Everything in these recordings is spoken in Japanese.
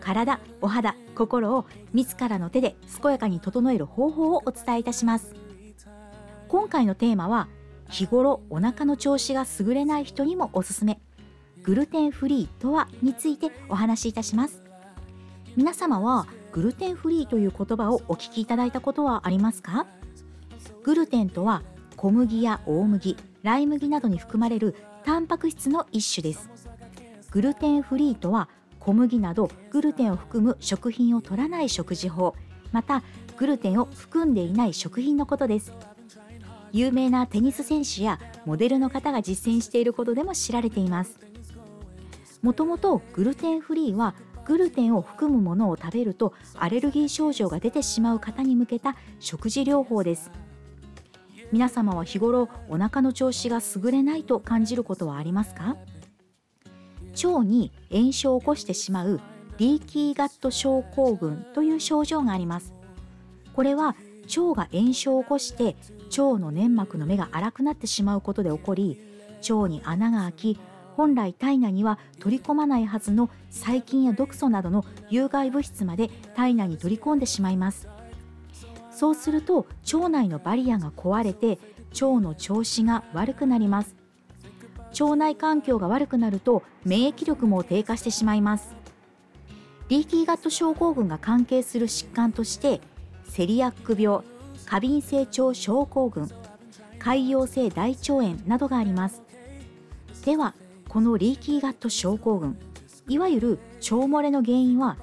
体お肌心を自らの手で健やかに整える方法をお伝えいたします。今回のテーマは日頃お腹の調子が優れない人にもおすすめ。グルテンフリーとはについてお話しいたします。皆様はグルテンフリーという言葉をお聞きいただいたことはありますか？グルテンとは小麦や大麦ライ麦などに含まれるタンパク質の一種です。グルテンフリーとは小麦などグルテンを含む食品を取らない食事法またグルテンを含んでいない食品のことです。有名なテニス選手やモデルの方が実践していることでも知られています。もともとグルテンフリーはグルテンを含むものを食べるとアレルギー症状が出てしまう方に向けた食事療法です。皆様は日頃お腹の調子が優れないと感じることはありますか？腸に炎症を起こしてしまうリーキーガット症候群という症状があります。これは腸が炎症を起こして腸の粘膜の目が荒くなってしまうことで起こり腸に穴が開き本来体内には取り込まないはずの細菌や毒素などの有害物質まで体内に取り込んでしまいます。そうすると腸内のバリアが壊れて腸の調子が悪くなります。腸内環境が悪くなると免疫力も低下してしまいます。リーキーガット症候群が関係する疾患としてセリアック病過敏性腸症候群潰瘍性大腸炎などがあります。ではこのリーキーガット症候群いわゆる腸漏れの原因は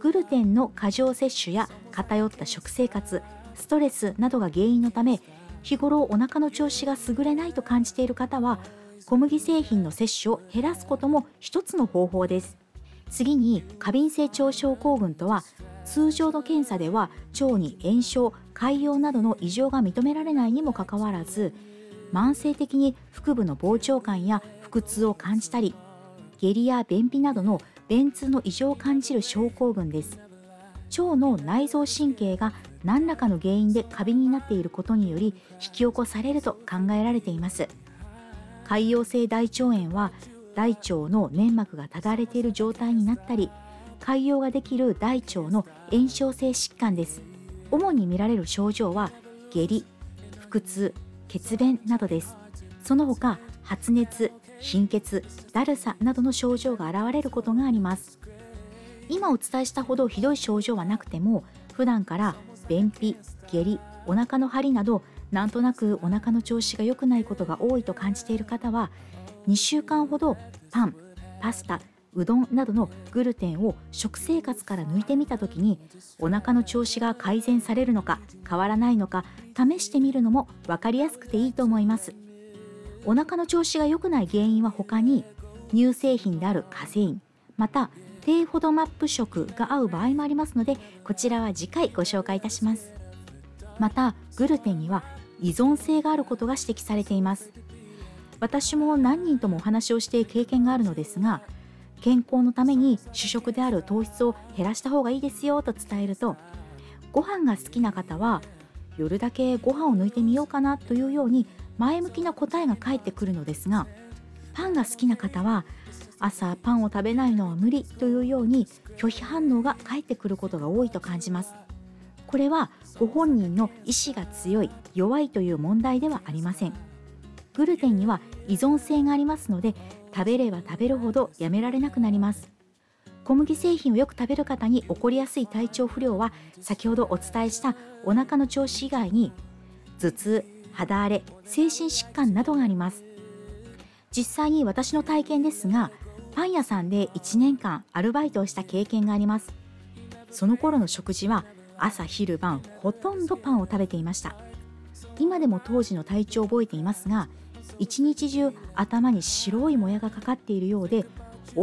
グルテンの過剰摂取や偏った食生活ストレスなどが原因のため日頃お腹の調子が優れないと感じている方は小麦製品の摂取を減らすことも一つの方法です。次に過敏性腸症候群とは通常の検査では腸に炎症潰瘍などの異常が認められないにもかかわらず慢性的に腹部の膨張感や腹痛を感じたり下痢や便秘などの便通の異常を感じる症候群です。腸の内臓神経が何らかの原因で過敏になっていることにより引き起こされると考えられています。潰瘍性大腸炎は大腸の粘膜がただれている状態になったり潰瘍ができる大腸の炎症性疾患です。主に見られる症状は下痢腹痛血便などです。その他発熱貧血だるさなどの症状が現れることがあります。今お伝えしたほどひどい症状はなくても普段から便秘下痢お腹の張りなどなんとなくお腹の調子が良くないことが多いと感じている方は2週間ほどパンパスタうどんなどのグルテンを食生活から抜いてみた時にお腹の調子が改善されるのか変わらないのか試してみるのも分かりやすくていいと思います。お腹の調子が良くない原因は他に乳製品であるカセインまた低フォドマップ食が合う場合もありますのでこちらは次回ご紹介いたします。またグルテンには依存性があることが指摘されています。私も何人ともお話をして経験があるのですが健康のために主食である糖質を減らした方がいいですよと伝えるとご飯が好きな方は夜だけご飯を抜いてみようかなというように前向きな答えが返ってくるのですがパンが好きな方は朝パンを食べないのは無理というように拒否反応が返ってくることが多いと感じます。これはご本人の意志が強い弱いという問題ではありません。グルテンには依存性がありますので食べれば食べるほどやめられなくなります。小麦製品をよく食べる方に起こりやすい体調不良は先ほどお伝えしたお腹の調子以外に頭痛肌荒れ精神疾患などがあります。実際に私の体験ですがパン屋さんで1年間アルバイトをした経験があります。その頃の食事は朝昼晩ほとんどパンを食べていました。今でも当時の体調を覚えていますが一日中頭に白いもやがかかっているようで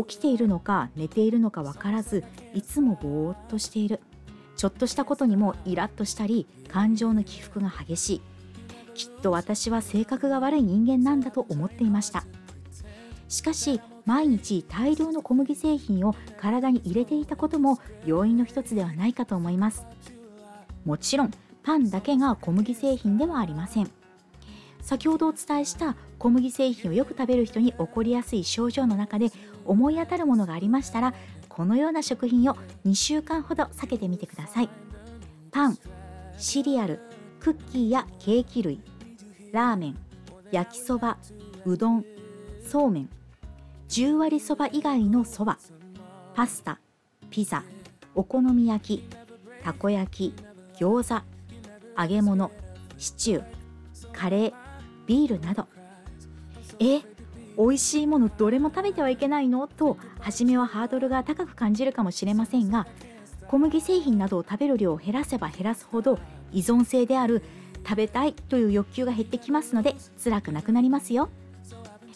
起きているのか寝ているのか分からずいつもぼーっとしている。ちょっとしたことにもイラッとしたり感情の起伏が激しい。きっと私は性格が悪い人間なんだと思っていました。しかし毎日大量の小麦製品を体に入れていたことも要因の一つではないかと思います。もちろんパンだけが小麦製品ではありません。先ほどお伝えした小麦製品をよく食べる人に起こりやすい症状の中で思い当たるものがありましたらこのような食品を2週間ほど避けてみてください。パンシリアルクッキーやケーキ類ラーメン焼きそばうどんそうめん。10割そば以外のそばパスタピザお好み焼きたこ焼き餃子揚げ物シチューカレービールなど。え美味しいものどれも食べてはいけないの？と初めはハードルが高く感じるかもしれませんが小麦製品などを食べる量を減らせば減らすほど依存性である食べたいという欲求が減ってきますので辛くなくなりますよ。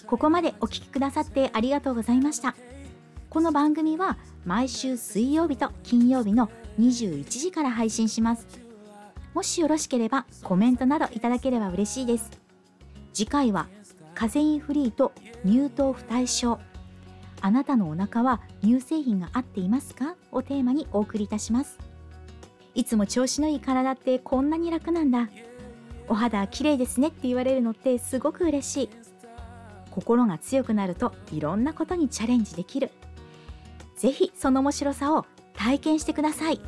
ここまでお聴きくださってありがとうございました。この番組は毎週水曜日と金曜日の21時から配信します。もしよろしければコメントなどいただければ嬉しいです。次回はカゼインフリーと乳糖不対症あなたのお腹は乳製品が合っていますか？をテーマにお送りいたします。いつも調子のいい体ってこんなに楽なんだ。お肌綺麗ですねって言われるのってすごく嬉しい。心が強くなるといろんなことにチャレンジできる。ぜひその面白さを体験してください「